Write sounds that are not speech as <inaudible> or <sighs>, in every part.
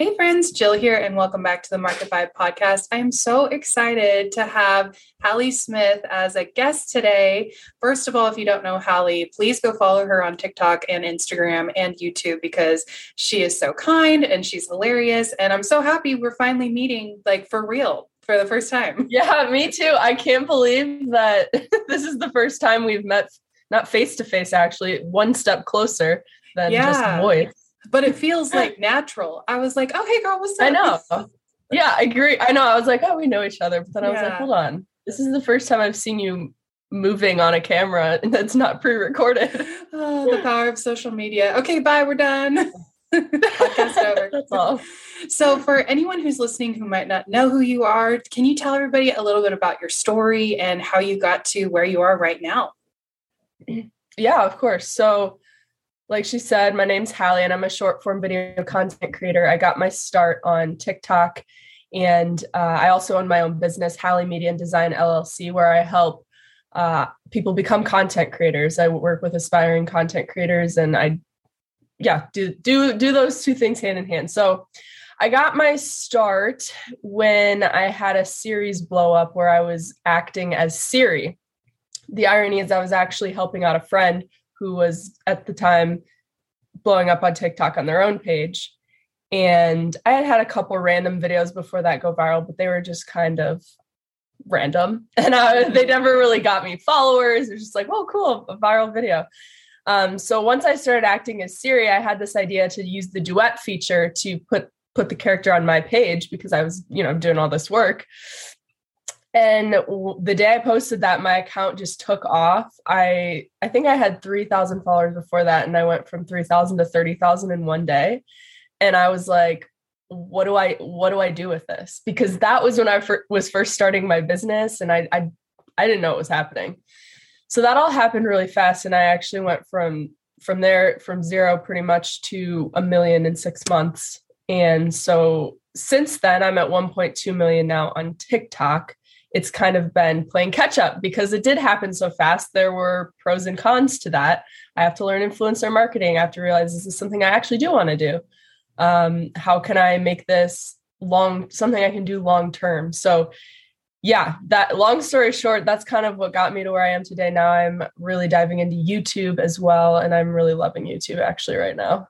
Hey friends, Jill here, and welcome back to the Market Vibe podcast. I am so excited to have Hallee Smith as a guest today. First of all, if you don't know Hallee, please go follow her on TikTok and Instagram and YouTube because she is so kind and she's hilarious. And I'm so happy we're finally meeting like for real for the first time. <laughs> Yeah, me too. I can't believe that <laughs> this is the first time we've met, not face to face, actually, one step closer than yeah. just voice but it feels <laughs> like natural. I was like, oh, hey, girl, what's up? I know. Yeah, I agree. I know. I was like, oh, we know each other. But then I was like, hold on. This is the first time I've seen you moving on a camera and <laughs> that's not pre recorded. <laughs> Oh, the power of social media. Okay, bye. We're done. Podcast over. That's all. So, for anyone who's listening who might not know who you are, can you tell everybody a little bit about your story and how you got to where you are right now? <clears throat> Yeah, of course. So, like she said, my name's Hallee and I'm a short form video content creator. I got my start on TikTok and uh, I also own my own business, Hallee Media and Design LLC, where I help uh, people become content creators. I work with aspiring content creators and I, yeah, do, do, do those two things hand in hand. So I got my start when I had a series blow up where I was acting as Siri. The irony is I was actually helping out a friend who was at the time blowing up on TikTok on their own page. And I had had a couple random videos before that go viral, but they were just kind of random. <laughs> And I, they never really got me followers. It was just like, oh, cool, a viral video. Um, so once I started acting as Siri, I had this idea to use the duet feature to put put the character on my page because I was, you know, doing all this work. And the day I posted that, my account just took off. I I think I had three thousand followers before that, and I went from three thousand to thirty thousand in one day. And I was like, "What do I what do I do with this?" Because that was when I fir- was first starting my business, and I I I didn't know what was happening. So that all happened really fast, and I actually went from from there from zero pretty much to a million in six months. And so since then, I'm at 1.2 million now on TikTok it's kind of been playing catch up because it did happen so fast. There were pros and cons to that. I have to learn influencer marketing. I have to realize this is something I actually do want to do. Um, how can I make this long something I can do long term? So yeah, that long story short, that's kind of what got me to where I am today. Now I'm really diving into YouTube as well. And I'm really loving YouTube actually right now.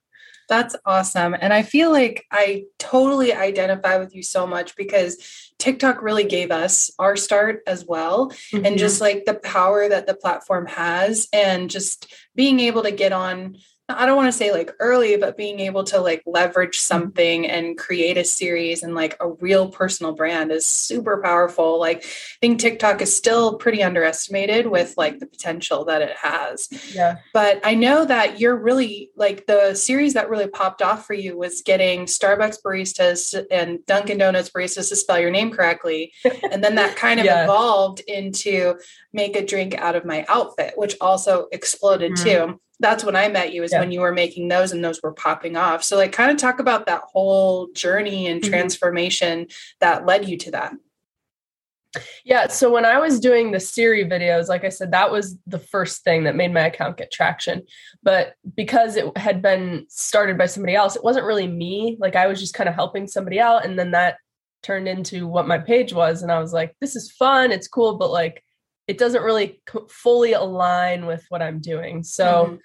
That's awesome. And I feel like I totally identify with you so much because TikTok really gave us our start as well. Mm-hmm. And just like the power that the platform has, and just being able to get on I don't want to say like early, but being able to like leverage mm-hmm. something and create a series and like a real personal brand is super powerful. Like I think TikTok is still pretty underestimated with like the potential that it has. Yeah. But I know that you're really like the series that really popped off for you was getting Starbucks baristas and Dunkin' Donuts baristas to spell your name correctly. <laughs> and then that kind of yeah. evolved into make a drink out of my outfit, which also exploded mm-hmm. too that's when I met you is yeah. when you were making those and those were popping off. So like kind of talk about that whole journey and mm-hmm. transformation that led you to that. Yeah, so when I was doing the Siri videos, like I said, that was the first thing that made my account get traction. But because it had been started by somebody else, it wasn't really me. Like I was just kind of helping somebody out and then that turned into what my page was and I was like, this is fun, it's cool, but like it doesn't really fully align with what I'm doing. So mm-hmm.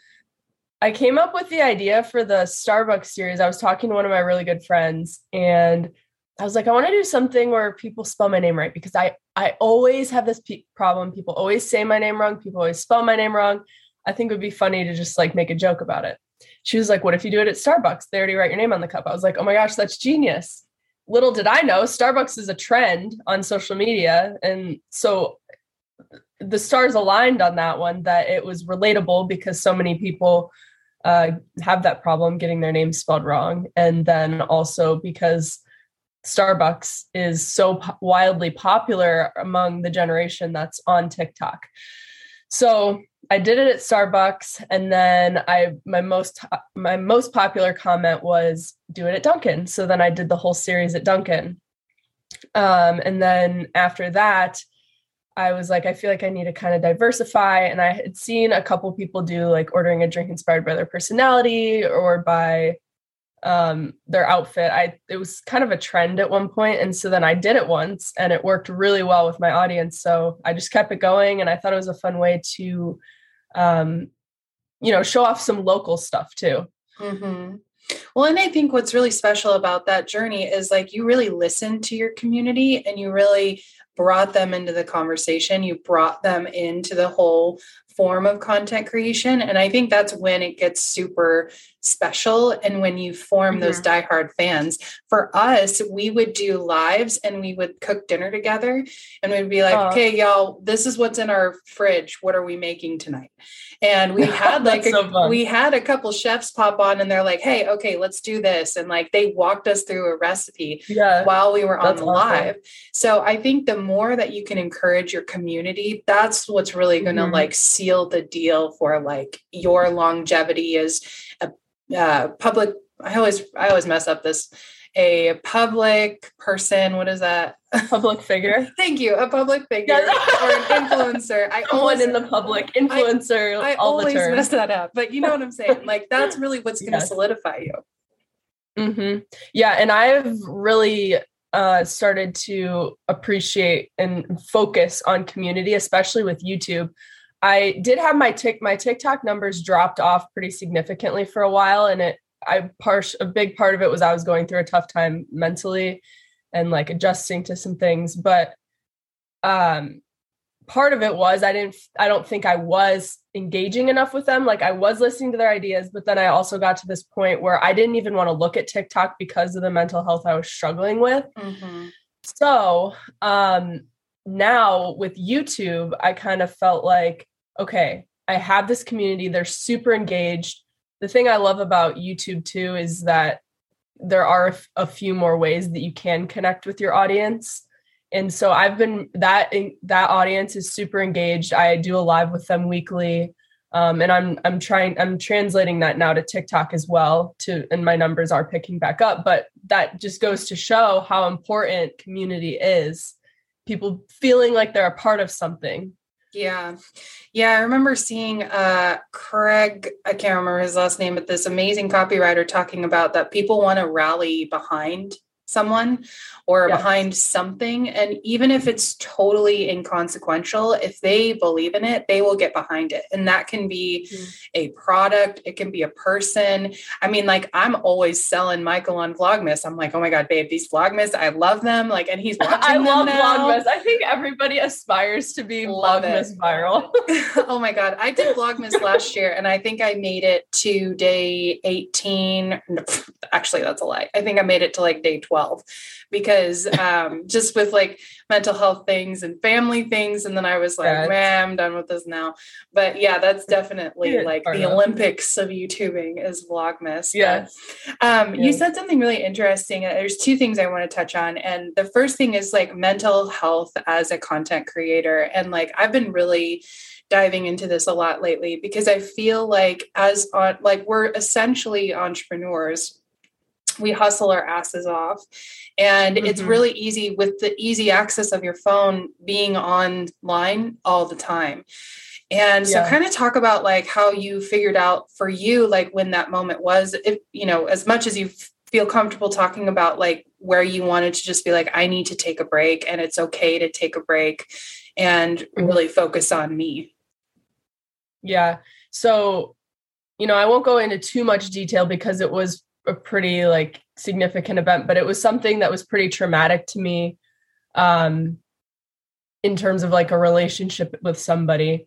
I came up with the idea for the Starbucks series. I was talking to one of my really good friends and I was like, I want to do something where people spell my name right because I I always have this pe- problem. People always say my name wrong. People always spell my name wrong. I think it would be funny to just like make a joke about it. She was like, What if you do it at Starbucks? They already write your name on the cup. I was like, Oh my gosh, that's genius. Little did I know, Starbucks is a trend on social media. And so the stars aligned on that one that it was relatable because so many people uh, have that problem getting their name spelled wrong. And then also because starbucks is so po- wildly popular among the generation that's on tiktok. So i did it at starbucks and then i my most my most popular comment was do it at dunkin. So then i did the whole series at dunkin. Um, and then after that I was like, I feel like I need to kind of diversify. And I had seen a couple people do like ordering a drink inspired by their personality or by um, their outfit. I it was kind of a trend at one point, and so then I did it once, and it worked really well with my audience. So I just kept it going, and I thought it was a fun way to, um, you know, show off some local stuff too. Mm-hmm. Well, and I think what's really special about that journey is like you really listened to your community and you really brought them into the conversation. You brought them into the whole form of content creation. And I think that's when it gets super special and when you form mm-hmm. those diehard fans. For us, we would do lives and we would cook dinner together and we'd be like, okay, y'all, this is what's in our fridge. What are we making tonight? And we <laughs> had like, a, so we had a couple chefs pop on and they're like, hey, okay, let's do this. And like they walked us through a recipe yeah, while we were on the awesome. live. So I think the more that you can encourage your community, that's what's really going to mm-hmm. like seal the deal for like your longevity as a uh, public. I always I always mess up this. A public person. What is that? Public figure. <laughs> Thank you. A public figure <laughs> or an influencer. I always in the public influencer. I, I always mess that up, but you know what I'm saying. Like that's really what's going to yes. solidify you. Mm-hmm. Yeah, and I've really uh, started to appreciate and focus on community, especially with YouTube. I did have my tick my TikTok numbers dropped off pretty significantly for a while, and it I part a big part of it was I was going through a tough time mentally and like adjusting to some things, but um part of it was I didn't I don't think I was engaging enough with them. Like I was listening to their ideas, but then I also got to this point where I didn't even want to look at TikTok because of the mental health I was struggling with. Mm-hmm. So, um now with YouTube, I kind of felt like okay, I have this community, they're super engaged. The thing I love about YouTube too is that there are a few more ways that you can connect with your audience. And so I've been that that audience is super engaged. I do a live with them weekly. Um, and I'm I'm trying I'm translating that now to TikTok as well to and my numbers are picking back up but that just goes to show how important community is people feeling like they're a part of something yeah. Yeah. I remember seeing uh, Craig, I can't remember his last name, but this amazing copywriter talking about that people want to rally behind someone or yes. behind something. And even if it's totally inconsequential, if they believe in it, they will get behind it. And that can be mm-hmm. a product, it can be a person. I mean, like I'm always selling Michael on Vlogmas. I'm like, oh my God, babe, these Vlogmas, I love them. Like, and he's <laughs> watching I love now. Vlogmas. I think everybody aspires to be love Vlogmas it. viral. <laughs> <laughs> oh my God. I did Vlogmas last year and I think I made it to day 18. Actually, that's a lie. I think I made it to like day 12 12 because <laughs> um, just with like mental health things and family things. And then I was like, man, I'm done with this now. But yeah, that's definitely like the Olympics of YouTubing is Vlogmas. Yeah. Um, yeah. You said something really interesting. There's two things I want to touch on. And the first thing is like mental health as a content creator. And like I've been really diving into this a lot lately because I feel like as on like we're essentially entrepreneurs we hustle our asses off and mm-hmm. it's really easy with the easy access of your phone being online all the time and so yeah. kind of talk about like how you figured out for you like when that moment was if you know as much as you feel comfortable talking about like where you wanted to just be like i need to take a break and it's okay to take a break and mm-hmm. really focus on me yeah so you know i won't go into too much detail because it was a pretty like significant event, but it was something that was pretty traumatic to me um in terms of like a relationship with somebody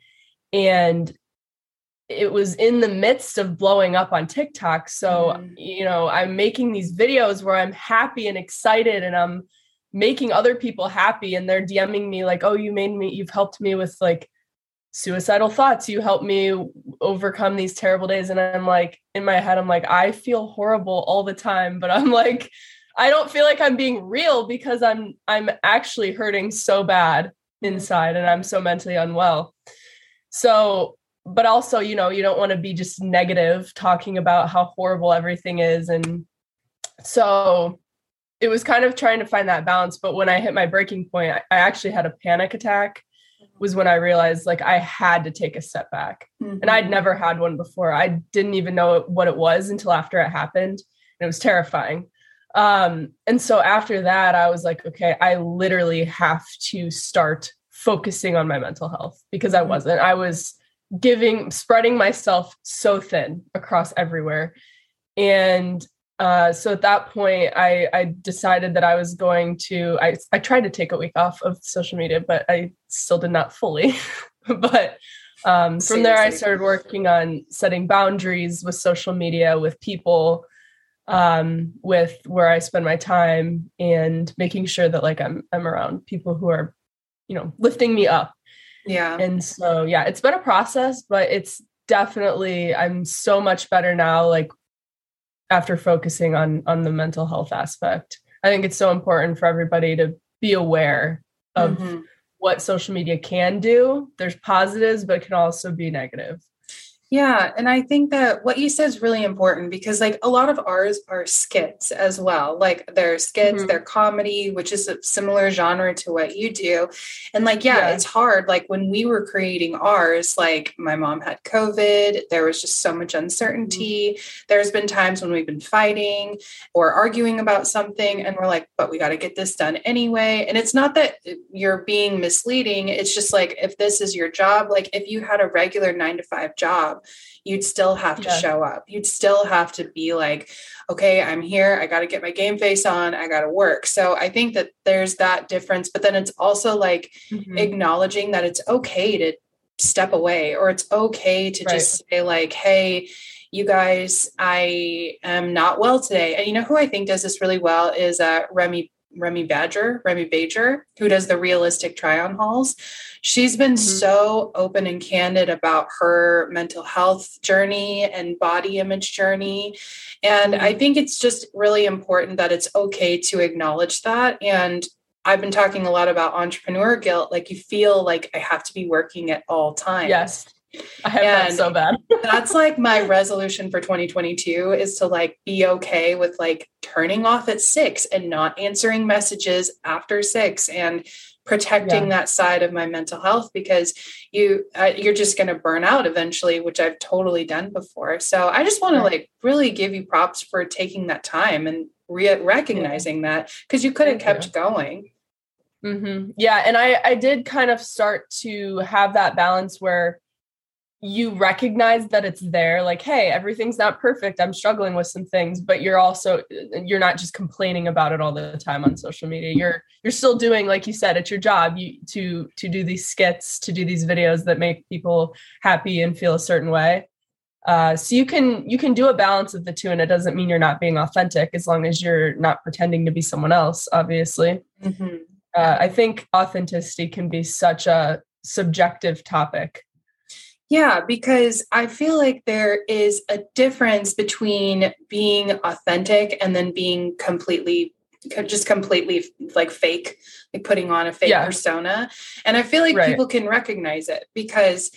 and it was in the midst of blowing up on TikTok. So, mm. you know, I'm making these videos where I'm happy and excited and I'm making other people happy and they're DMing me like, "Oh, you made me you've helped me with like suicidal thoughts. You help me overcome these terrible days. And i'm like in my head i'm like i feel horrible all the time but i'm like i don't feel like i'm being real because i'm i'm actually hurting so bad inside and i'm so mentally unwell. So but also you know you don't want to be just negative talking about how horrible everything is. And so it was kind of trying to find that balance. But when i hit my breaking point i, I actually had a panic attack was when I realized like I had to take a step back. Mm-hmm. And I'd never had one before. I didn't even know what it was until after it happened. And it was terrifying. Um, and so after that, I was like, okay, I literally have to start focusing on my mental health because I mm-hmm. wasn't. I was giving, spreading myself so thin across everywhere. And uh, so at that point, I, I decided that I was going to. I I tried to take a week off of social media, but I still did not fully. <laughs> but um, from there, I started working on setting boundaries with social media, with people, um, with where I spend my time, and making sure that like I'm I'm around people who are, you know, lifting me up. Yeah. And so yeah, it's been a process, but it's definitely I'm so much better now. Like after focusing on on the mental health aspect, I think it's so important for everybody to be aware of. Mm-hmm what social media can do. There's positives, but it can also be negative. Yeah. And I think that what you said is really important because, like, a lot of ours are skits as well. Like, they're skits, mm-hmm. they're comedy, which is a similar genre to what you do. And, like, yeah, yeah, it's hard. Like, when we were creating ours, like, my mom had COVID, there was just so much uncertainty. Mm-hmm. There's been times when we've been fighting or arguing about something, and we're like, but we got to get this done anyway. And it's not that you're being misleading, it's just like, if this is your job, like, if you had a regular nine to five job, you'd still have to yeah. show up. You'd still have to be like, okay, I'm here. I got to get my game face on. I got to work. So I think that there's that difference. But then it's also like mm-hmm. acknowledging that it's okay to step away or it's okay to right. just say, like, hey, you guys, I am not well today. And you know who I think does this really well is uh, Remy Remy Badger, Remy Bader, who does the realistic try on hauls. She's been mm-hmm. so open and candid about her mental health journey and body image journey. And mm-hmm. I think it's just really important that it's okay to acknowledge that. And I've been talking a lot about entrepreneur guilt. Like you feel like I have to be working at all times. Yes. I have and that so bad. <laughs> that's like my resolution for 2022 is to like be okay with like turning off at six and not answering messages after six and protecting yeah. that side of my mental health because you uh, you're just going to burn out eventually which I've totally done before. So I just want to like really give you props for taking that time and re- recognizing yeah. that because you could have kept you. going. Mm-hmm. Yeah, and I I did kind of start to have that balance where you recognize that it's there like hey everything's not perfect i'm struggling with some things but you're also you're not just complaining about it all the time on social media. You're you're still doing like you said it's your job you to to do these skits to do these videos that make people happy and feel a certain way. Uh, so you can you can do a balance of the two and it doesn't mean you're not being authentic as long as you're not pretending to be someone else obviously. Mm-hmm. uh, i think authenticity can be such a subjective topic yeah, because I feel like there is a difference between being authentic and then being completely just completely like fake, like putting on a fake yeah. persona. And I feel like right. people can recognize it because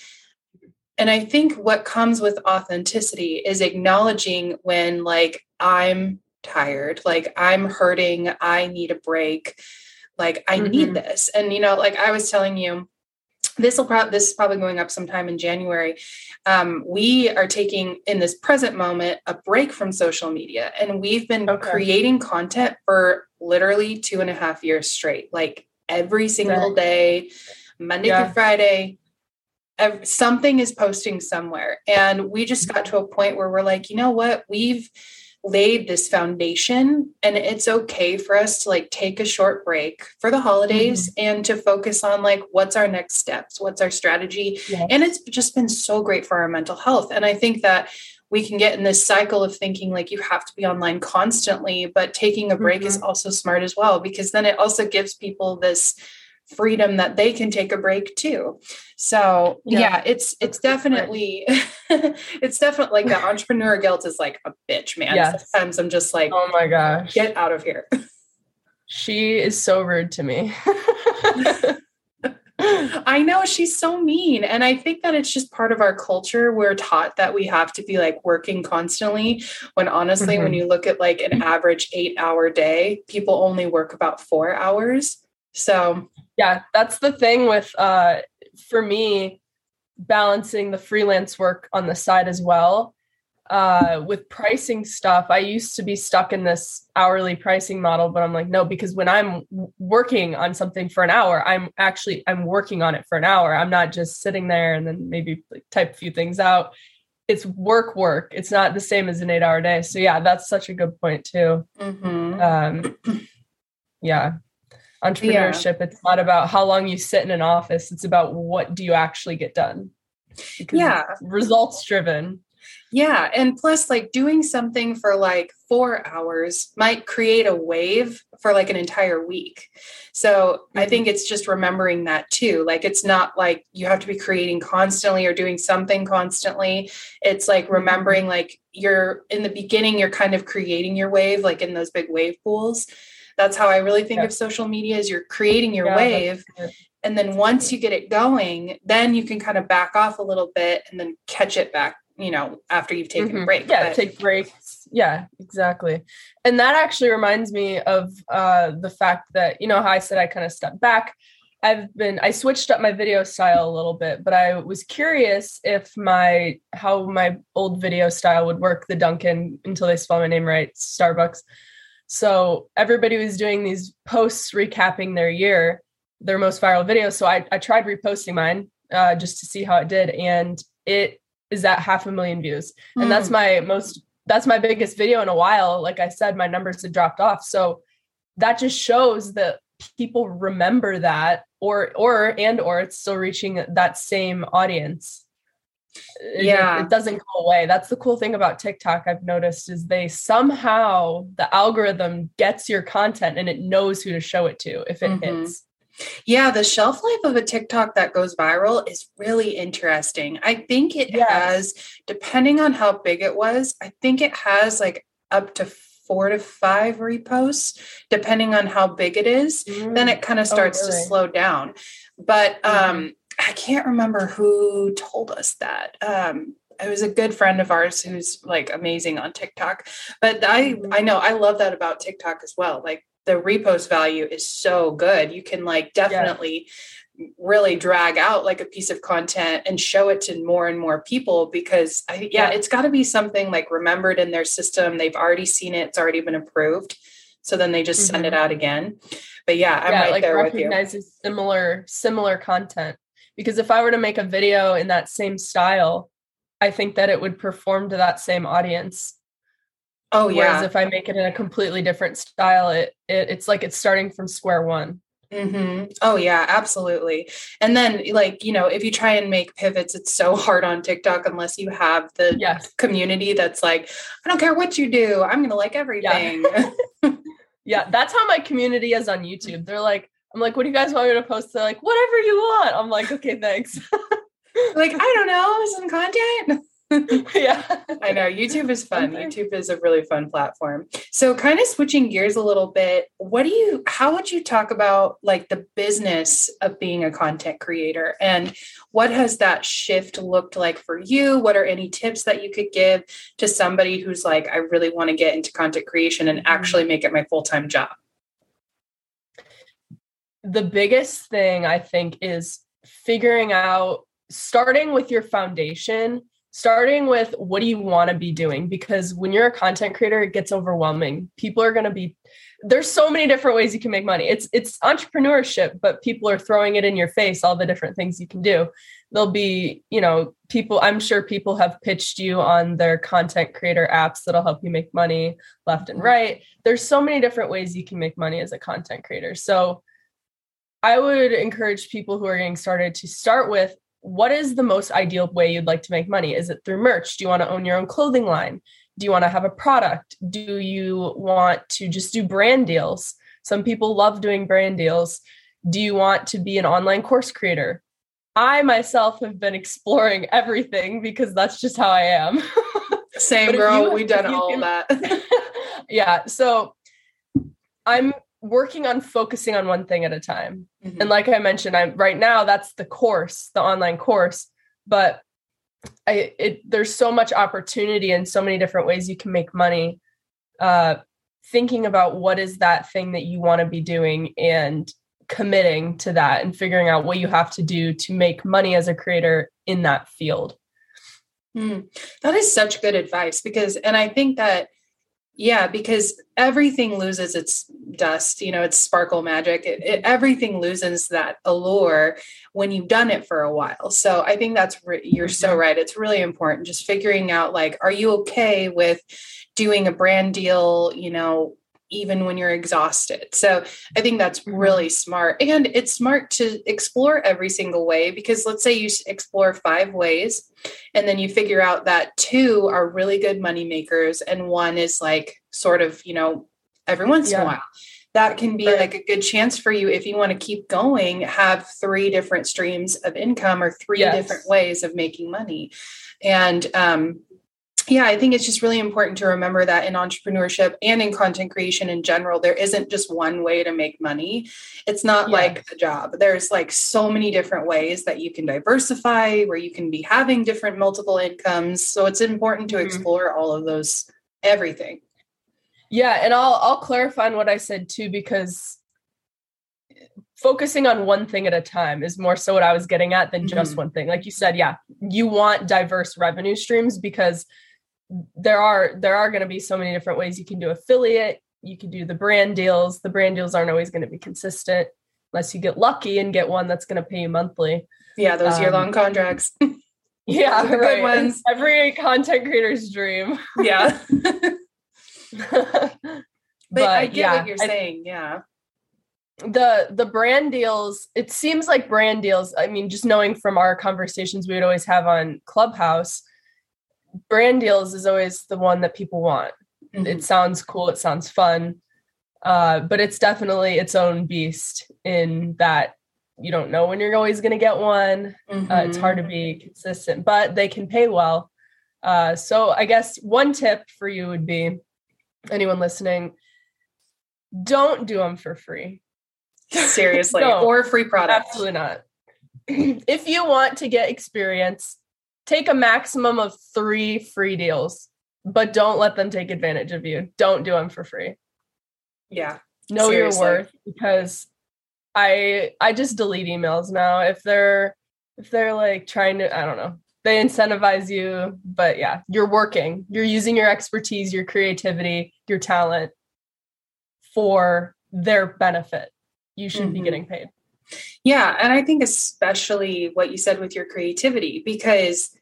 and I think what comes with authenticity is acknowledging when like I'm tired, like I'm hurting, I need a break, like I mm-hmm. need this. And you know, like I was telling you this will probably this is probably going up sometime in January. Um, we are taking in this present moment a break from social media, and we've been okay. creating content for literally two and a half years straight, like every single day, Monday yeah. through Friday. Every, something is posting somewhere, and we just got to a point where we're like, you know what, we've laid this foundation and it's okay for us to like take a short break for the holidays mm-hmm. and to focus on like what's our next steps what's our strategy yes. and it's just been so great for our mental health and i think that we can get in this cycle of thinking like you have to be online constantly but taking a break mm-hmm. is also smart as well because then it also gives people this freedom that they can take a break too. So yeah, yeah it's it's definitely <laughs> it's definitely like the <laughs> entrepreneur guilt is like a bitch, man. Yes. Sometimes I'm just like, oh my gosh, get out of here. <laughs> She is so rude to me. I know she's so mean. And I think that it's just part of our culture. We're taught that we have to be like working constantly. When honestly, mm-hmm. when you look at like an average eight hour day, people only work about four hours. So yeah, that's the thing with uh for me balancing the freelance work on the side as well. uh, with pricing stuff, I used to be stuck in this hourly pricing model, but I'm like, no, because when I'm working on something for an hour, I'm actually I'm working on it for an hour. I'm not just sitting there and then maybe like type a few things out. It's work, work. It's not the same as an eight hour day. So yeah, that's such a good point too. Mm-hmm. Um, <clears throat> yeah, entrepreneurship. Yeah. It's not about how long you sit in an office. It's about what do you actually get done. Because yeah, results driven. Yeah. And plus, like doing something for like four hours might create a wave for like an entire week. So mm-hmm. I think it's just remembering that too. Like it's not like you have to be creating constantly or doing something constantly. It's like mm-hmm. remembering, like, you're in the beginning, you're kind of creating your wave, like in those big wave pools. That's how I really think yeah. of social media is you're creating your yeah, wave. And then once you get it going, then you can kind of back off a little bit and then catch it back you know, after you've taken mm-hmm. a break. Yeah, but- take breaks. Yeah, exactly. And that actually reminds me of uh, the fact that, you know, how I said I kind of stepped back. I've been I switched up my video style a little bit, but I was curious if my how my old video style would work the Dunkin until they spell my name right, Starbucks. So everybody was doing these posts recapping their year, their most viral videos. So I, I tried reposting mine uh, just to see how it did. And it is at half a million views. Mm. And that's hmm. my most that's my biggest video in a while. Like I said, my numbers had dropped off. So that just shows that people remember that or or and or it's still reaching that same audience yeah it, it, doesn't go away that's the cool thing about tiktok i've noticed is they somehow the algorithm gets your content and it knows who to show it to if it mm-hmm. hits yeah, the shelf life of a TikTok that goes viral is really interesting. I think it yes. has, depending on how big it was, I think it has like up to four to five reposts, depending on how big it is. Mm. Then it kind of oh, starts oh, really? to slow down. But mm-hmm. um. I can't remember who told us that. Um, it was a good friend of ours who's like amazing on TikTok. But I mm-hmm. I know I love that about TikTok as well. Like the repost value is so good. You can like definitely yeah. really drag out like a piece of content and show it to more and more people because I, yeah, yeah, it's got to be something like remembered in their system. They've already seen it. It's already been approved. So then they just mm-hmm. send it mm-hmm. out again. But yeah, I'm yeah, right like there with you. Recognizes similar similar content. Because if I were to make a video in that same style, I think that it would perform to that same audience Oh yeah. Whereas if I make it in a completely different style, it, it it's like it's starting from square one. Mm-hmm. Oh yeah, absolutely. And then like, you know, if you try and make pivots, it's so hard on TikTok unless you have the yes. community that's like, I don't care what you do, I'm gonna like everything. Yeah. <laughs> yeah, that's how my community is on YouTube. They're like, I'm like, what do you guys want me to post? They're like, whatever you want. I'm like, okay, thanks. <laughs> like, I don't know, some content. <laughs> <laughs> yeah. I know. YouTube is fun. YouTube is a really fun platform. So kind of switching gears a little bit, what do you how would you talk about like the business of being a content creator and what has that shift looked like for you? What are any tips that you could give to somebody who's like I really want to get into content creation and mm-hmm. actually make it my full-time job? The biggest thing I think is figuring out starting with your foundation starting with what do you want to be doing? Because when you're a content creator it gets overwhelming. People are going to be there's so many different ways you can make money. It's it's entrepreneurship but people are throwing it in your face all the different things you can do. There'll be you know people i'm sure people have pitched you on their content creator apps that'll help you make money left and right. There's so many different ways you can make money as a content creator. So I would encourage people who are getting started to start with what is the most ideal way you'd like to make money? Is it through merch? Do you want to own your own clothing line? Do you want to have a product? Do you want to just do brand deals? Some people love doing brand deals. Do you want to be an online course creator? I myself have been exploring everything because that's just how I am. <laughs> Same girl, we've done all can, that. <laughs> yeah. So I'm working on focusing on one thing at a time. Mm-hmm. And like I mentioned, I'm right now that's the course, the online course, but I it there's so much opportunity and so many different ways you can make money. Uh thinking about what is that thing that you want to be doing and committing to that and figuring out what you have to do to make money as a creator in that field. Mm, that is such good advice because, and I think that, yeah, because everything loses its dust, you know, it's sparkle magic. It, it, everything loses that allure when you've done it for a while. So I think that's, re- you're so mm-hmm. right. It's really important just figuring out like, are you okay with doing a brand deal, you know, even when you're exhausted. So I think that's mm-hmm. really smart. And it's smart to explore every single way because let's say you explore five ways and then you figure out that two are really good money makers and one is like sort of, you know, every once yeah. in a while. That can be right. like a good chance for you if you want to keep going, have three different streams of income or three yes. different ways of making money. And um, yeah, I think it's just really important to remember that in entrepreneurship and in content creation in general, there isn't just one way to make money. It's not yeah. like a job. There's like so many different ways that you can diversify, where you can be having different multiple incomes. So it's important to mm-hmm. explore all of those, everything. Yeah, and I'll I'll clarify on what I said too because focusing on one thing at a time is more so what I was getting at than just mm-hmm. one thing. Like you said, yeah, you want diverse revenue streams because there are there are going to be so many different ways you can do affiliate. You can do the brand deals. The brand deals aren't always going to be consistent unless you get lucky and get one that's going to pay you monthly. Yeah those um, year long contracts. <laughs> Yeah the right. good ones. Every content creator's dream. Yeah. But, <laughs> but, i get yeah, what you're I, saying yeah. The the brand deals it seems like brand deals i mean just knowing from our conversations we would always have on clubhouse brand deals is always the one that people want. Mm-hmm. It sounds cool, it sounds fun. Uh, but it's definitely its own beast in that you don't know when you're always going to get one. Mm-hmm. Uh, it's hard to be consistent, but they can pay well. Uh, so I guess one tip for you would be anyone listening, don't do them for free. Seriously, <laughs> no, or free product. Absolutely not. <clears throat> if you want to get experience, take a maximum of three free deals, but don't let them take advantage of you. Don't do them for free. Yeah. Know seriously. your worth because I I just delete emails now if they're if they're like trying to I don't know. They incentivize you, but yeah, you're working. You're using your expertise, your creativity, your talent for their benefit. You should mm-hmm. be getting paid. Yeah. And I think especially what you said with your creativity, because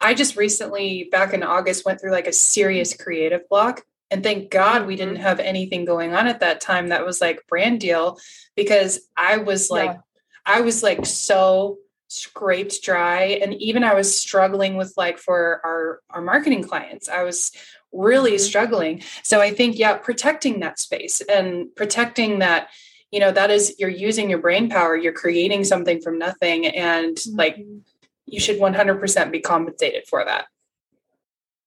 I just recently, back in August, went through like a serious creative block. And thank God we didn't mm-hmm. have anything going on at that time that was like brand deal because I was like, yeah. I was like so scraped dry. And even I was struggling with like for our, our marketing clients, I was really mm-hmm. struggling. So I think, yeah, protecting that space and protecting that you know that is you're using your brain power you're creating something from nothing and mm-hmm. like you should 100% be compensated for that.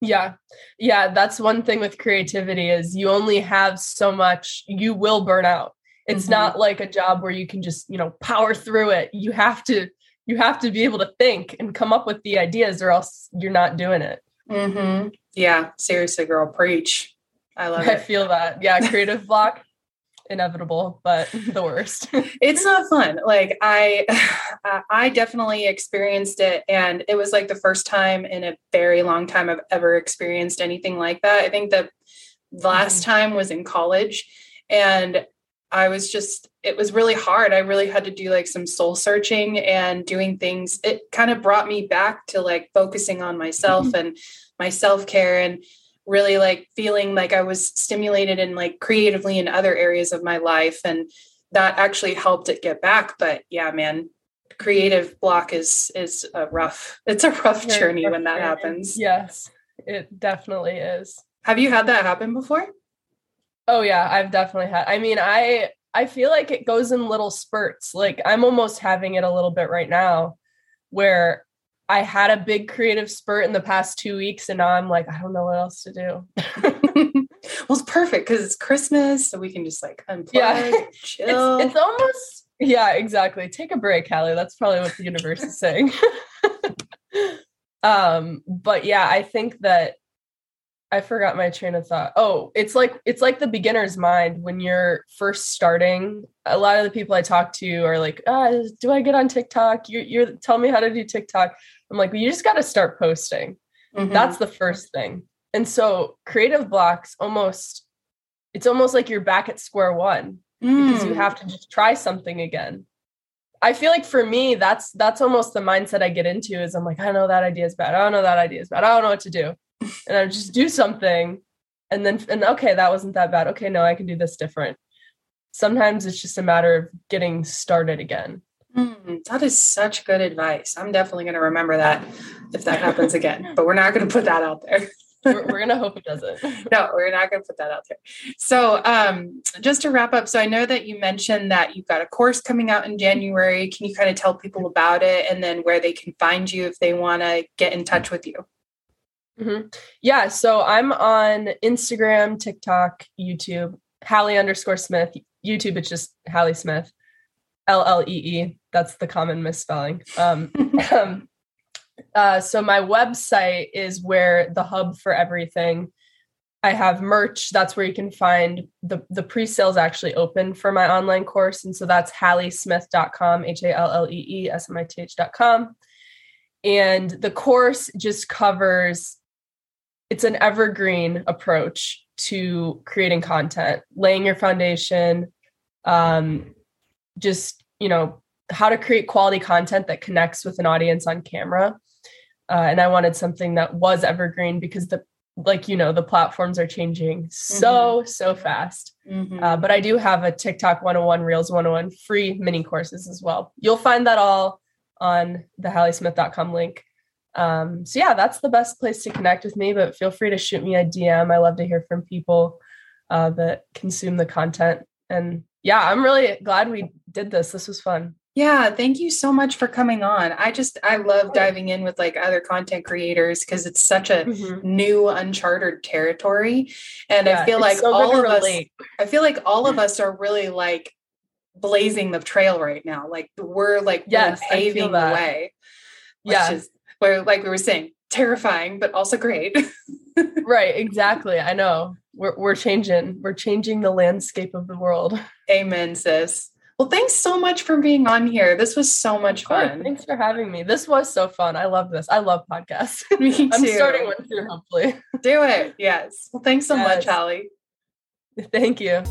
Yeah. Yeah that's one thing with creativity is you only have so much you will burn out. It's mm-hmm. not like a job where you can just you know power through it. You have to you have to be able to think and come up with the ideas or else you're not doing it. Mm-hmm. yeah seriously girl preach. I love <laughs> I it. i feel that. Yeah creative block inevitable, but <laughs> the worst. <laughs> it's not fun. Like <sighs> I I definitely experienced it and it was like the first time in a very long time I've ever experienced anything like that. I think the last mm-hmm. time was in college and I was just it was really hard. I really had to do like some soul searching and doing things. It kind of brought me back to like focusing on myself mm-hmm. and my self-care and really like feeling like I was stimulated and like creatively in other areas of my life. And that actually helped it get back. But yeah, man, creative block is is a rough, it's a rough journey rough when that journey. happens. Yes, it definitely is. Have you had that happen before? Oh yeah, I've definitely had. I mean, I I feel like it goes in little spurts. Like I'm almost having it a little bit right now where I had a big creative spurt in the past two weeks, and now I'm like, I don't know what else to do. <laughs> well, it's perfect because it's Christmas, so we can just like unplug, yeah. <laughs> chill. It's, it's, almost yeah, exactly. Take a break, Hallee. That's probably what the universe is saying. <laughs> um, but yeah, I think that I forgot my train of thought. Oh, it's like it's like the beginner's mind when you're first starting. A lot of the people I talk to are like, ah, "Do I get on TikTok? You you tell me how to do TikTok." I'm like, well, "You just got to start posting." Mm-hmm. That's the first thing. And so creative blocks almost it's almost like you're back at square one mm. because you mm. have to just try something again. I feel like for me, that's that's almost the mindset I get into is I'm like, I know that idea is bad. I don't know that idea is bad. I don't know what to do. <laughs> And I just do something and then and okay, that wasn't that bad. Okay, no, I can do this different. Sometimes it's just a matter of getting started again. Mm, that is such good advice. I'm definitely going to remember that if that happens again, but we're not going to put that out there. we're, we're going to hope it doesn't. <laughs> no, we're not going to put that out there. So, um, just to wrap up, so I know that you mentioned that you've got a course coming out in January. Can you kind of tell people about it and then where they can find you if they want to get in touch with you? Mm-hmm. Yeah, so I'm on Instagram, TikTok, YouTube, Hallee underscore Smith. YouTube, it's just Hallee Smith, L L E E. That's the common misspelling. <laughs> Um, um, uh, so my website is where the hub for everything. I have merch. That's where you can find the the pre-sales actually open for my online course. And so that's halleesmith.com, H-A-L-L-E-E-S-M-I-T-H.com. And the course just covers it's an evergreen approach to creating content, laying your foundation, um, just you know how to create quality content that connects with an audience on camera. Uh, and I wanted something that was evergreen because the like you know the platforms are changing so mm-hmm. so fast. Mm-hmm. Uh, but I do have a TikTok 101, Reels 101 free mini courses as well. You'll find that all on the halleesmith.com link. Um, so yeah, that's the best place to connect with me. But feel free to shoot me a DM. I love to hear from people uh, that consume the content. And yeah, I'm really glad we did this. This was fun. Yeah, thank you so much for coming on. I just I love diving in with like other content creators because it's such a mm-hmm. new uncharted territory. And yeah, I feel like so all of us I feel like all of <laughs> us are really like blazing the trail right now. Like we're like yes, paving the way. Yeah. Is, where like we were saying, terrifying, but also great. <laughs> right, exactly. I know. We're we're changing. We're changing the landscape of the world. Amen, sis. Well, thanks so much for being on here. This was so much fun. Thanks for having me. This was so fun. I love this. I love podcasts. <laughs> Me too. I'm starting one soon, hopefully. Do it. Yes. Well, thanks so yes. much, Hallee. Thank you.